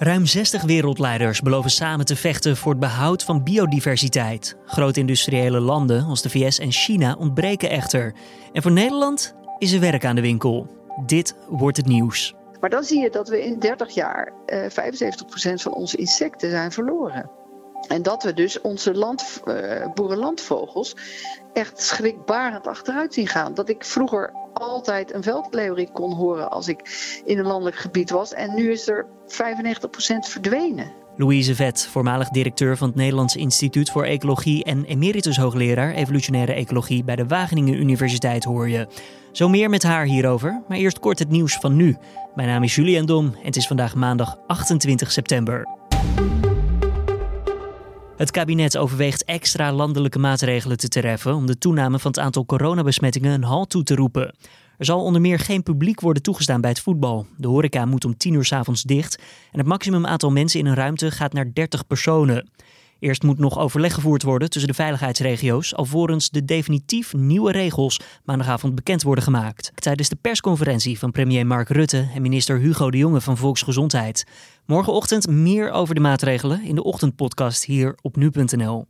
Ruim 60 wereldleiders beloven samen te vechten voor het behoud van biodiversiteit. Grote industriële landen als de VS en China ontbreken echter. En voor Nederland is er werk aan de winkel. Dit wordt het nieuws. Maar dan zie je dat we in 30 jaar eh, 75% van onze insecten zijn verloren. En dat we dus onze land, uh, boerenlandvogels echt schrikbarend achteruit zien gaan. Dat ik vroeger altijd een veldleeuwerik kon horen als ik in een landelijk gebied was. En nu is er 95% verdwenen. Louise Vet, voormalig directeur van het Nederlands Instituut voor Ecologie en emeritus hoogleraar evolutionaire ecologie bij de Wageningen Universiteit hoor je. Zo meer met haar hierover, maar eerst kort het nieuws van nu. Mijn naam is Julian Dom en het is vandaag maandag 28 september. Het kabinet overweegt extra landelijke maatregelen te treffen om de toename van het aantal coronabesmettingen een halt toe te roepen. Er zal onder meer geen publiek worden toegestaan bij het voetbal. De horeca moet om 10 uur s avonds dicht en het maximum aantal mensen in een ruimte gaat naar 30 personen. Eerst moet nog overleg gevoerd worden tussen de veiligheidsregio's, alvorens de definitief nieuwe regels maandagavond bekend worden gemaakt. Tijdens de persconferentie van premier Mark Rutte en minister Hugo de Jonge van Volksgezondheid. Morgenochtend meer over de maatregelen in de ochtendpodcast hier op nu.nl.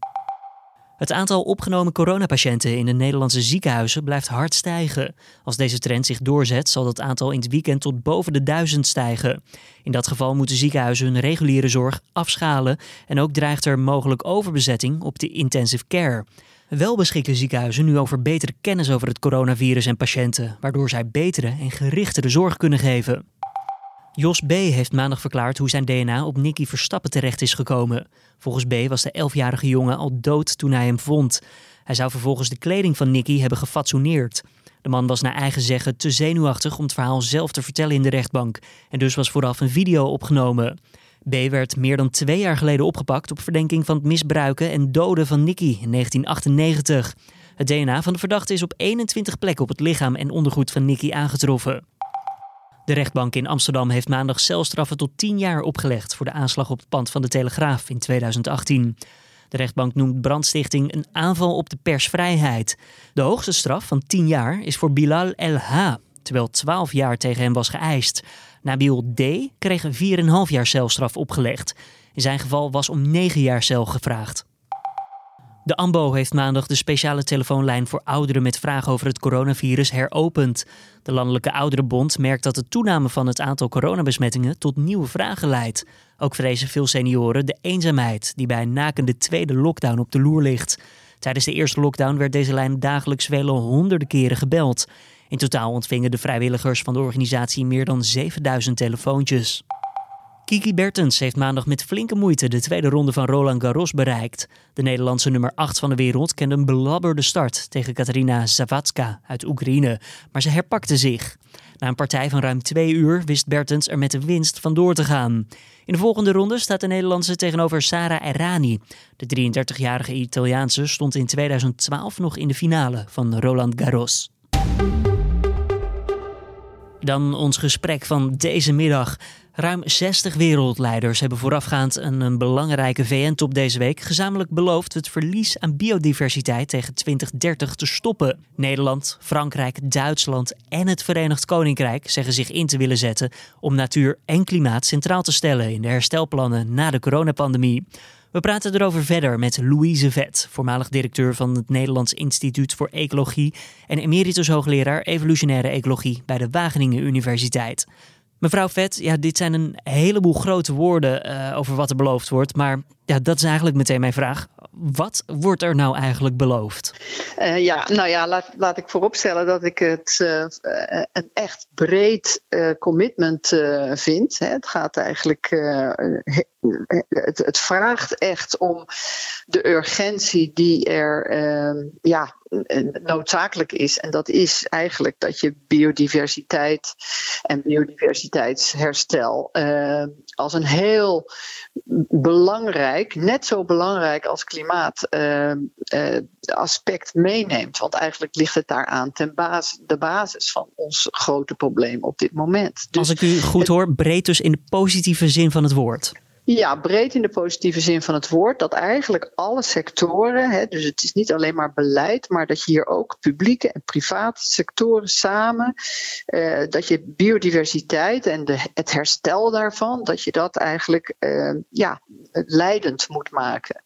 Het aantal opgenomen coronapatiënten in de Nederlandse ziekenhuizen blijft hard stijgen. Als deze trend zich doorzet, zal dat aantal in het weekend tot boven de duizend stijgen. In dat geval moeten ziekenhuizen hun reguliere zorg afschalen en ook dreigt er mogelijk overbezetting op de intensive care. Wel beschikken ziekenhuizen nu over betere kennis over het coronavirus en patiënten, waardoor zij betere en gerichtere zorg kunnen geven. Jos B. heeft maandag verklaard hoe zijn DNA op Nicky Verstappen terecht is gekomen. Volgens B. was de 11-jarige jongen al dood toen hij hem vond. Hij zou vervolgens de kleding van Nicky hebben gefatsoeneerd. De man was naar eigen zeggen te zenuwachtig om het verhaal zelf te vertellen in de rechtbank. En dus was vooraf een video opgenomen. B. werd meer dan twee jaar geleden opgepakt op verdenking van het misbruiken en doden van Nicky in 1998. Het DNA van de verdachte is op 21 plekken op het lichaam en ondergoed van Nicky aangetroffen. De rechtbank in Amsterdam heeft maandag celstraffen tot 10 jaar opgelegd voor de aanslag op het pand van de Telegraaf in 2018. De rechtbank noemt brandstichting een aanval op de persvrijheid. De hoogste straf van 10 jaar is voor Bilal El-Ha, terwijl 12 jaar tegen hem was geëist. Nabil D. kreeg 4,5 jaar celstraf opgelegd. In zijn geval was om 9 jaar cel gevraagd. De AMBO heeft maandag de speciale telefoonlijn voor ouderen met vragen over het coronavirus heropend. De Landelijke Ouderenbond merkt dat de toename van het aantal coronabesmettingen tot nieuwe vragen leidt. Ook vrezen veel senioren de eenzaamheid die bij een nakende tweede lockdown op de loer ligt. Tijdens de eerste lockdown werd deze lijn dagelijks vele honderden keren gebeld. In totaal ontvingen de vrijwilligers van de organisatie meer dan 7000 telefoontjes. Kiki Bertens heeft maandag met flinke moeite de tweede ronde van Roland Garros bereikt. De Nederlandse nummer 8 van de wereld kende een belabberde start tegen Katarina Zawadzka uit Oekraïne, maar ze herpakte zich. Na een partij van ruim twee uur wist Bertens er met de winst vandoor te gaan. In de volgende ronde staat de Nederlandse tegenover Sara Errani. De 33-jarige Italiaanse stond in 2012 nog in de finale van Roland Garros. Dan ons gesprek van deze middag. Ruim 60 wereldleiders hebben voorafgaand aan een belangrijke VN-top deze week gezamenlijk beloofd het verlies aan biodiversiteit tegen 2030 te stoppen. Nederland, Frankrijk, Duitsland en het Verenigd Koninkrijk zeggen zich in te willen zetten om natuur en klimaat centraal te stellen in de herstelplannen na de coronapandemie. We praten erover verder met Louise Vet, voormalig directeur van het Nederlands Instituut voor Ecologie en emeritus hoogleraar evolutionaire ecologie bij de Wageningen Universiteit. Mevrouw Vet, ja, dit zijn een heleboel grote woorden uh, over wat er beloofd wordt. Maar ja, dat is eigenlijk meteen mijn vraag. Wat wordt er nou eigenlijk beloofd? Uh, ja, nou ja, laat, laat ik vooropstellen dat ik het uh, een echt breed commitment vind. Hè. Het gaat eigenlijk. Het, het, vraagt echt om de urgentie die er ehm, ja, noodzakelijk is. En dat is eigenlijk dat je biodiversiteit en biodiversiteitsherstel uh, als een heel belangrijk, net zo belangrijk als klimaat uh, uh, aspect meeneemt. Want eigenlijk ligt het daaraan ten basis, de basis van ons grote probleem op dit moment. Dus als ik u goed hoor, breed dus in de positieve zin van het woord. Ja, breed in de positieve zin van het woord. Dat eigenlijk alle sectoren, hè, dus het is niet alleen maar beleid, maar dat je hier ook publieke en private sectoren samen, eh, dat je biodiversiteit en de, het herstel daarvan, dat je dat eigenlijk eh, ja, leidend moet maken.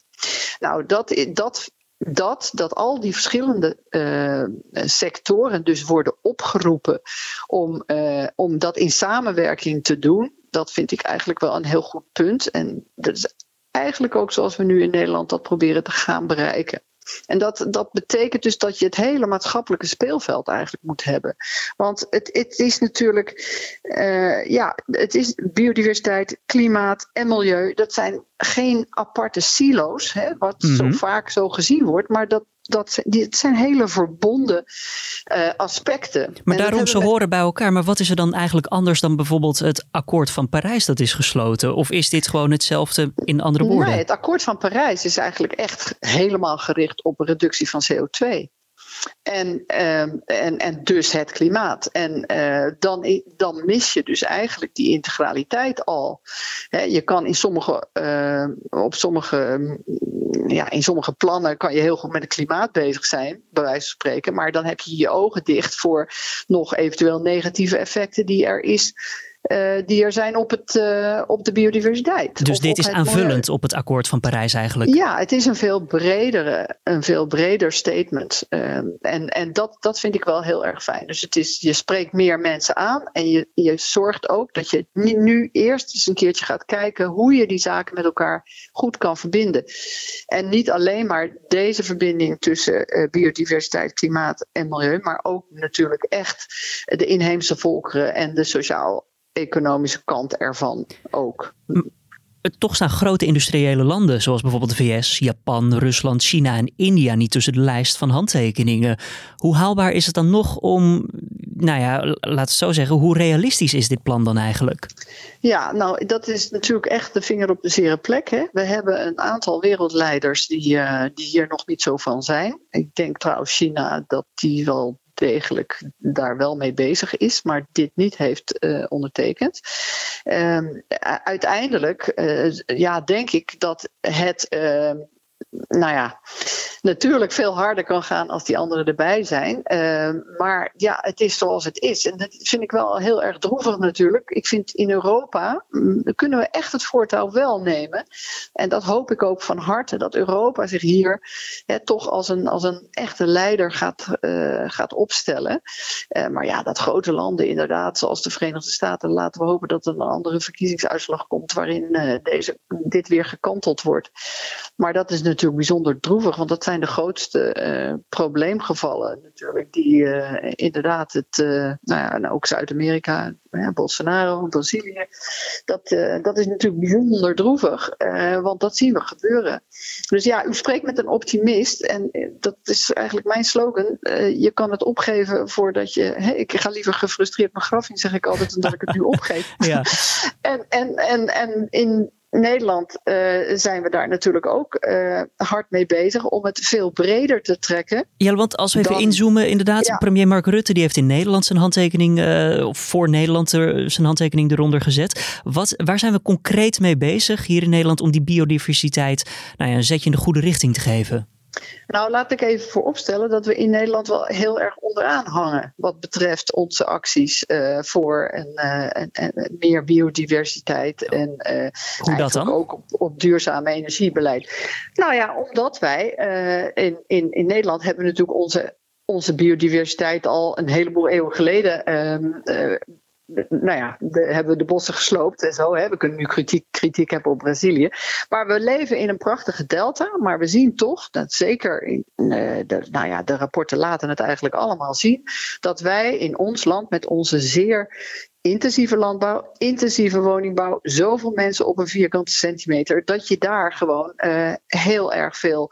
Nou, dat, dat dat, dat al die verschillende uh, sectoren dus worden opgeroepen om, uh, om dat in samenwerking te doen, dat vind ik eigenlijk wel een heel goed punt. En dat is eigenlijk ook zoals we nu in Nederland dat proberen te gaan bereiken. En dat, dat betekent dus dat je het hele maatschappelijke speelveld eigenlijk moet hebben. Want het, het is natuurlijk, uh, ja, het is biodiversiteit, klimaat en milieu. Dat zijn geen aparte silo's, hè, wat zo mhm. vaak zo gezien wordt, maar dat, dat, het zijn hele verbonden uh, aspecten. Maar daarom, ze horen bij elkaar. Maar wat is er dan eigenlijk anders dan bijvoorbeeld het akkoord van Parijs dat is gesloten? Of is dit gewoon hetzelfde in andere woorden? Nee, het akkoord van Parijs is eigenlijk echt helemaal gericht op een reductie van CO2. En, uh, en, en dus het klimaat. En uh, dan, dan mis je dus eigenlijk die integraliteit al. je kan in sommige, uh, op sommige, ja, in sommige plannen kan je heel goed met het klimaat bezig zijn, bij wijze van spreken. Maar dan heb je je ogen dicht voor nog eventueel negatieve effecten die er is die er zijn op, het, uh, op de biodiversiteit. Dus dit is aanvullend op het akkoord van Parijs eigenlijk? Ja, het is een veel bredere, een veel breder statement. Uh, en en dat, dat vind ik wel heel erg fijn. Dus het is, je spreekt meer mensen aan en je, je zorgt ook dat je nu eerst eens een keertje gaat kijken hoe je die zaken met elkaar goed kan verbinden. En niet alleen maar deze verbinding tussen uh, biodiversiteit, klimaat en milieu, maar ook natuurlijk echt de inheemse volkeren en de sociaal economische kant ervan ook. Toch staan grote industriële landen, zoals bijvoorbeeld de VS, Japan, Rusland, China en India, niet tussen de lijst van handtekeningen. Hoe haalbaar is het dan nog om, nou ja, laat het zo zeggen, hoe realistisch is dit plan dan eigenlijk? Ja, nou, dat is natuurlijk echt de vinger op de zere plek. Hè? We hebben een aantal wereldleiders die, uh, die hier nog niet zo van zijn. Ik denk trouwens China dat die wel degelijk daar wel mee bezig is, maar dit niet heeft uh, ondertekend. Um, uiteindelijk, uh, ja, denk ik dat het. Nou ja, natuurlijk veel harder kan gaan als die anderen erbij zijn. Uh, maar ja, het is zoals het is. En dat vind ik wel heel erg droevig natuurlijk. Ik vind in Europa mm, kunnen we echt het voortouw wel nemen. En dat hoop ik ook van harte. Dat Europa zich hier toch als een, als een echte leider gaat, uh, gaat opstellen. Uh, maar ja, dat grote landen inderdaad, zoals de Verenigde Staten, laten we hopen dat er een andere verkiezingsuitslag komt waarin uh, deze, dit weer gekanteld wordt. Maar dat is natuurlijk bijzonder droevig, want dat zijn de grootste uh, probleemgevallen natuurlijk, die uh, inderdaad het, uh, nou ja, en ook Zuid-Amerika, Bolsonaro, Brazilië, dat, dat is natuurlijk bijzonder droevig, want dat zien we gebeuren. Dus ja, u spreekt met een optimist en dat is eigenlijk mijn slogan. je kan het opgeven voordat je, hey, ik ga liever gefrustreerd mijn graf in, zeg ik altijd, dan dat ik het nu opgeef. ja. en, en, en, en in Nederland uh, zijn we daar natuurlijk ook uh, hard mee bezig om het veel breder te trekken. Ja, want als we even inzoomen, inderdaad, ja. premier Mark Rutte die heeft in Nederland zijn handtekening, uh, of voor Nederland er, zijn handtekening eronder gezet. Wat, waar zijn we concreet mee bezig hier in Nederland om die biodiversiteit nou ja, een zetje in de goede richting te geven? Nou, laat ik even vooropstellen dat we in Nederland wel heel erg onderaan hangen. Wat betreft onze acties uh, voor een, uh, en, en, meer biodiversiteit. En uh, Hoe dat dan? ook op, op, duurzame energiebeleid. Nou ja, omdat wij in, in, in Nederland hebben natuurlijk onze onze biodiversiteit al een heleboel eeuwen geleden um, nou ja, hebben we de bossen gesloopt en zo. Hè. We kunnen nu kritiek, kritiek hebben op Brazilië. Maar we leven in een prachtige delta. Maar we zien toch, dat zeker in de, nou ja, de rapporten laten het eigenlijk allemaal zien, dat wij in ons land met onze zeer intensieve landbouw, intensieve woningbouw, zoveel mensen op een vierkante centimeter, dat je daar gewoon uh, heel erg veel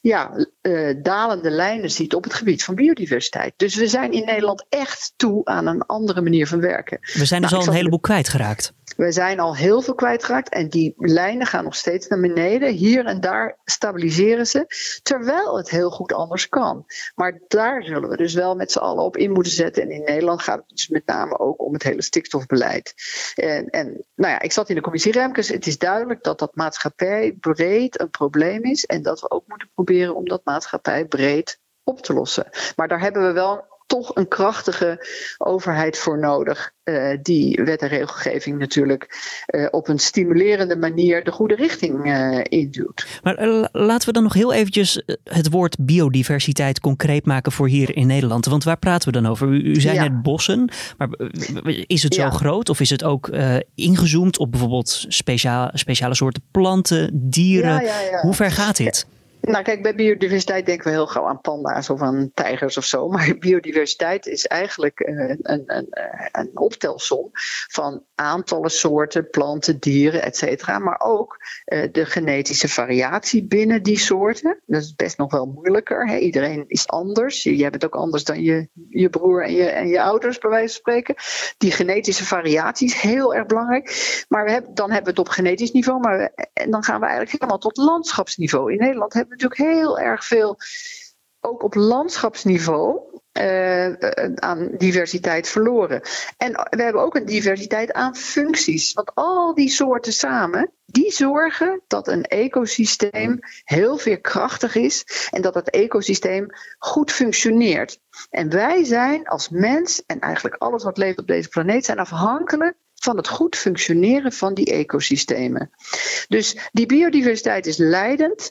ja, uh, dalende lijnen ziet op het gebied van biodiversiteit. Dus we zijn in Nederland echt toe aan een andere manier van werken. We zijn dus nou, al een heleboel kwijtgeraakt. We zijn al heel veel kwijtgeraakt en die lijnen gaan nog steeds naar beneden. Hier en daar stabiliseren ze, terwijl het heel goed anders kan. Maar daar zullen we dus wel met z'n allen op in moeten zetten. En in Nederland gaat het dus met name ook om het hele stikstofbeleid. En, en nou ja, ik zat in de commissie Remkes. Het is duidelijk dat dat maatschappij breed een probleem is en dat we ook moeten proberen om dat maatschappij breed op te lossen. Maar daar hebben we wel toch een krachtige overheid voor nodig. Uh, die wet en regelgeving natuurlijk uh, op een stimulerende manier de goede richting uh, induwt. Maar laten we dan nog heel eventjes het woord biodiversiteit concreet maken voor hier in Nederland. Want waar praten we dan over? U, u zei ja. net bossen, maar is het zo ja. groot of is het ook ingezoomd op bijvoorbeeld speciaal, speciale soorten planten, dieren? Ja, Hoe ver gaat dit? Nou, kijk, bij biodiversiteit denken we heel gauw aan panda's of aan tijgers of zo. Maar biodiversiteit is eigenlijk een, een, een, een optelsom van aantallen soorten, planten, dieren, et cetera. Maar ook uh, de genetische variatie binnen die soorten. Dat is best nog wel moeilijker. Hè? Iedereen is anders. Jij bent ook anders dan je, je broer en je, en je ouders, bij wijze van spreken. Die genetische variatie is heel erg belangrijk. Maar we hebben, dan hebben we het op genetisch niveau. Maar en dan gaan we eigenlijk helemaal tot landschapsniveau. In Nederland hebben we natuurlijk heel erg veel, ook op landschapsniveau, uh, aan diversiteit verloren. En we hebben ook een diversiteit aan functies. Want al die soorten samen, die zorgen dat een ecosysteem heel veerkrachtig is en dat het ecosysteem goed functioneert. En wij zijn als mens en eigenlijk alles wat leeft op deze planeet zijn afhankelijk van het goed functioneren van die ecosystemen. Dus die biodiversiteit is leidend.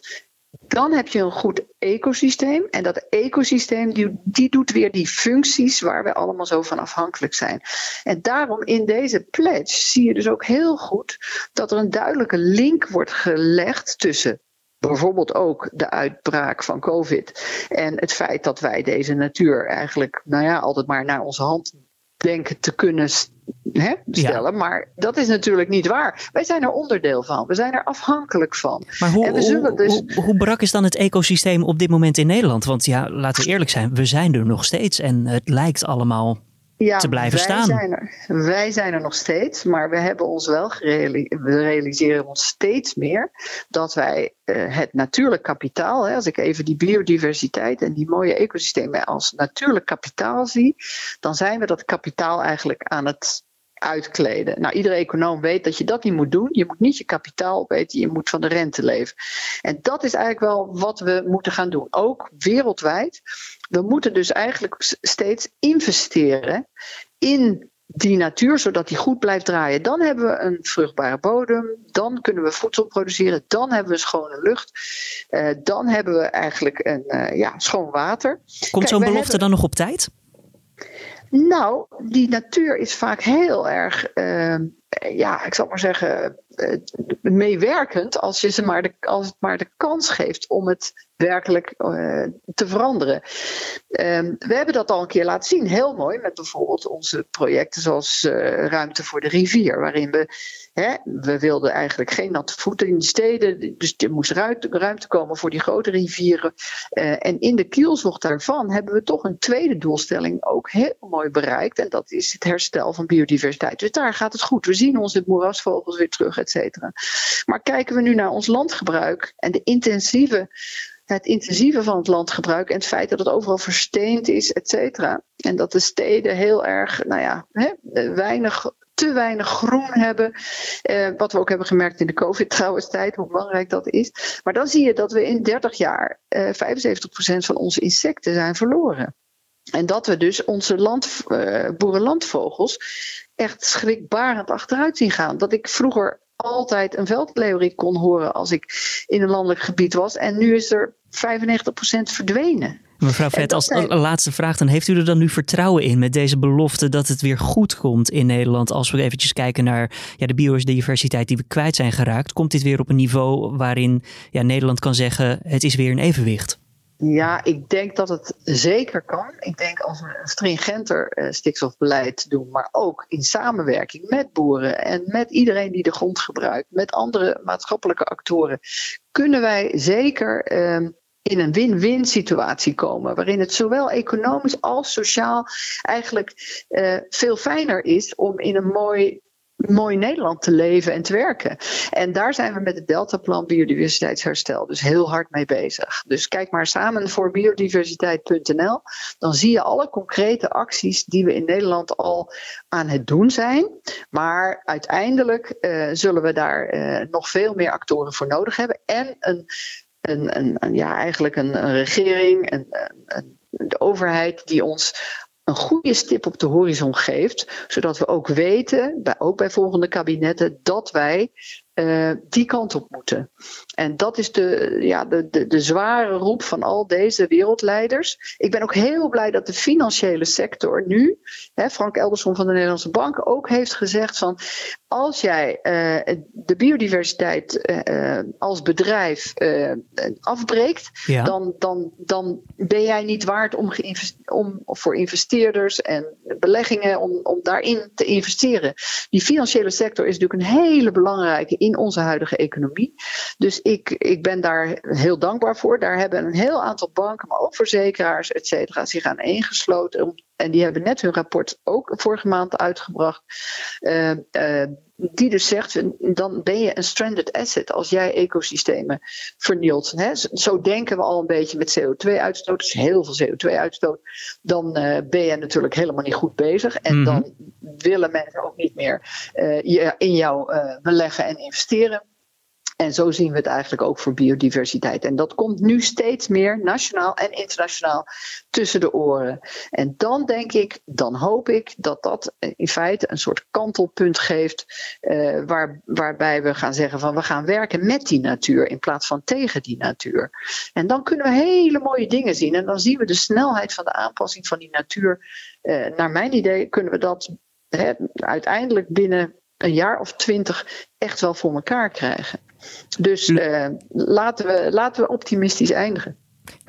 Dan heb je een goed ecosysteem. En dat ecosysteem die, die doet weer die functies waar we allemaal zo van afhankelijk zijn. En daarom in deze pledge zie je dus ook heel goed dat er een duidelijke link wordt gelegd tussen bijvoorbeeld ook de uitbraak van COVID en het feit dat wij deze natuur eigenlijk, nou ja, altijd maar naar onze hand denken te kunnen hè, stellen. Ja. Maar dat is natuurlijk niet waar. Wij zijn er onderdeel van. We zijn er afhankelijk van. Maar hoe, en we zullen dus... hoe, hoe brak is dan het ecosysteem op dit moment in Nederland? Want ja, laten we eerlijk zijn, we zijn er nog steeds. En het lijkt allemaal ja, te blijven wij staan. Zijn er, wij zijn er nog steeds, maar we hebben ons wel gerealiseerd, we realiseren ons steeds meer dat wij uh, het natuurlijk kapitaal, hè, als ik even die biodiversiteit en die mooie ecosystemen als natuurlijk kapitaal zie, dan zijn we dat kapitaal eigenlijk aan het uitkleden. Nou, iedere econoom weet dat je dat niet moet doen. Je moet niet je kapitaal opeten, je moet van de rente leven. En dat is eigenlijk wel wat we moeten gaan doen. Ook wereldwijd. We moeten dus eigenlijk steeds investeren in die natuur, zodat die goed blijft draaien. Dan hebben we een vruchtbare bodem, dan kunnen we voedsel produceren, dan hebben we schone lucht, uh, dan hebben we eigenlijk een uh, ja, schoon water. Komt zo'n belofte hebben... dan nog op tijd? Nou, die natuur is vaak heel erg, uh, ja, ik zal maar zeggen, meewerkend als je ze maar de, als het maar de kans geeft om het werkelijk uh, te veranderen. Um, we hebben dat al een keer laten zien, heel mooi, met bijvoorbeeld onze projecten zoals Ruimte voor de Rivier, waarin we, hè, we wilden eigenlijk geen natte voeten in de steden, dus er moest ruimte, ruimte komen voor die grote rivieren. en in de kielzocht daarvan hebben we toch een tweede doelstelling ook heel mooi bereikt, en dat is het herstel van biodiversiteit. Dus daar gaat het goed. We zien onze moerasvogels weer terug, Maar kijken we nu naar ons landgebruik en de intensieve het intensieve van het landgebruik en het feit dat het overal versteend is, et cetera. En dat de steden heel erg, nou ja, hè, weinig, te weinig groen hebben. Eh, wat we ook hebben gemerkt in de COVID-trouwens tijd, hoe belangrijk dat is. Maar dan zie je dat we in 30 jaar eh, 75% van onze insecten zijn verloren. En dat we dus onze land, uh, boerenlandvogels echt schrikbarend achteruit zien gaan. Dat ik vroeger altijd een veldleeuwerik kon horen als ik in een landelijk gebied was. En nu is er 95% verdwenen. Mevrouw Vet, als zijn... laatste vraag, dan heeft u er dan nu vertrouwen in met deze belofte dat het weer goed komt in Nederland? Als we eventjes kijken naar ja, de biodiversiteit die we kwijt zijn geraakt, komt dit weer op een niveau waarin ja, Nederland kan zeggen het is weer een evenwicht? Ja, ik denk dat het zeker kan. Ik denk als we een stringenter uh, stikstofbeleid doen, maar ook in samenwerking met boeren en met iedereen die de grond gebruikt, met andere maatschappelijke actoren, kunnen wij zeker uh, in een win-win situatie komen. Waarin het zowel economisch als sociaal eigenlijk uh, veel fijner is om in een mooi mooi Nederland te leven en te werken. En daar zijn we met het Deltaplan Biodiversiteitsherstel dus heel hard mee bezig. Dus kijk maar samen voor biodiversiteit.nl. Dan zie je alle concrete acties die we in Nederland al aan het doen zijn. Maar uiteindelijk uh, zullen we daar uh, nog veel meer actoren voor nodig hebben. En een, een, een, ja, eigenlijk een, regering, een, de overheid die ons een goede stip op de horizon geeft, zodat we ook weten, ook bij volgende kabinetten, dat wij uh, die kant op moeten. En dat is de, ja, de, de, de zware roep van al deze wereldleiders. Ik ben ook heel blij dat de financiële sector nu, hè, Frank Elderson van de Nederlandse Bank, ook heeft gezegd van als jij uh, de biodiversiteit uh, als bedrijf afbreekt, ja. dan, dan, dan ben jij niet waard om, om voor investeerders en beleggingen om, om daarin te investeren. Die financiële sector is natuurlijk een hele belangrijke in onze huidige economie. Dus ik, ik ben daar heel dankbaar voor. Daar hebben een heel aantal banken, maar ook verzekeraars, et cetera, zich aan ingesloten. En die hebben net hun rapport ook vorige maand uitgebracht. Uh, uh, die dus zegt, dan ben je een stranded asset als jij ecosystemen vernielt. Hè? Zo denken we al een beetje met CO2-uitstoot. Dus heel veel CO2-uitstoot. Dan uh, ben je natuurlijk helemaal niet goed bezig. En mm -hmm. dan willen mensen ook niet meer uh, in jou uh, beleggen en investeren. En zo zien we het eigenlijk ook voor biodiversiteit. En dat komt nu steeds meer nationaal en internationaal tussen de oren. En dan denk ik, dan hoop ik dat dat in feite een soort kantelpunt geeft. Uh, waar, waarbij we gaan zeggen van we gaan werken met die natuur in plaats van tegen die natuur. En dan kunnen we hele mooie dingen zien. En dan zien we de snelheid van de aanpassing van die natuur. Uh, naar mijn idee kunnen we dat uiteindelijk binnen een jaar of twintig echt wel voor elkaar krijgen. Dus uh, laten, we, laten we optimistisch eindigen.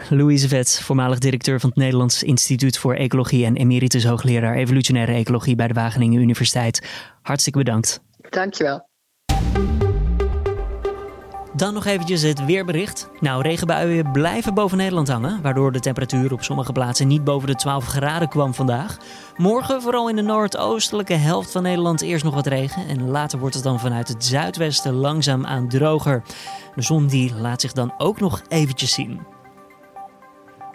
Louise Vet, voormalig directeur van het Nederlands Instituut voor Ecologie en emeritus hoogleraar evolutionaire ecologie bij de Wageningen Universiteit. Hartstikke bedankt. Dankjewel. Dan nog eventjes het weerbericht. Nou, regenbuien blijven boven Nederland hangen, waardoor de temperatuur op sommige plaatsen niet boven de 12 graden kwam vandaag. Morgen vooral in de noordoostelijke helft van Nederland eerst nog wat regen en later wordt het dan vanuit het zuidwesten langzaam aan droger. De zon die laat zich dan ook nog eventjes zien.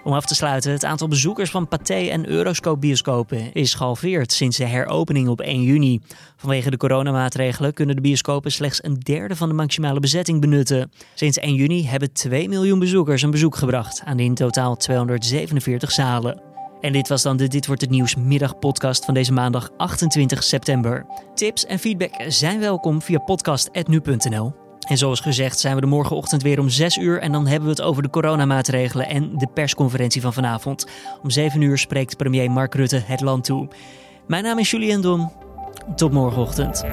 Om af te sluiten, het aantal bezoekers van Pathé en Euroscope bioscopen is gehalveerd sinds de heropening op 1 juni. Vanwege de coronamaatregelen kunnen de bioscopen slechts een derde van de maximale bezetting benutten. Sinds 1 juni hebben 2 miljoen bezoekers een bezoek gebracht aan de in totaal 247 zalen. En dit was dan de Dit wordt het nieuws middagpodcast van deze maandag 28 september. Tips en feedback zijn welkom via podcast@nu.nl. En zoals gezegd zijn we er morgenochtend weer om 6 uur en dan hebben we het over de coronamaatregelen en de persconferentie van vanavond. Om 7 uur spreekt premier Mark Rutte het land toe. Mijn naam is Julian Dom. Tot morgenochtend.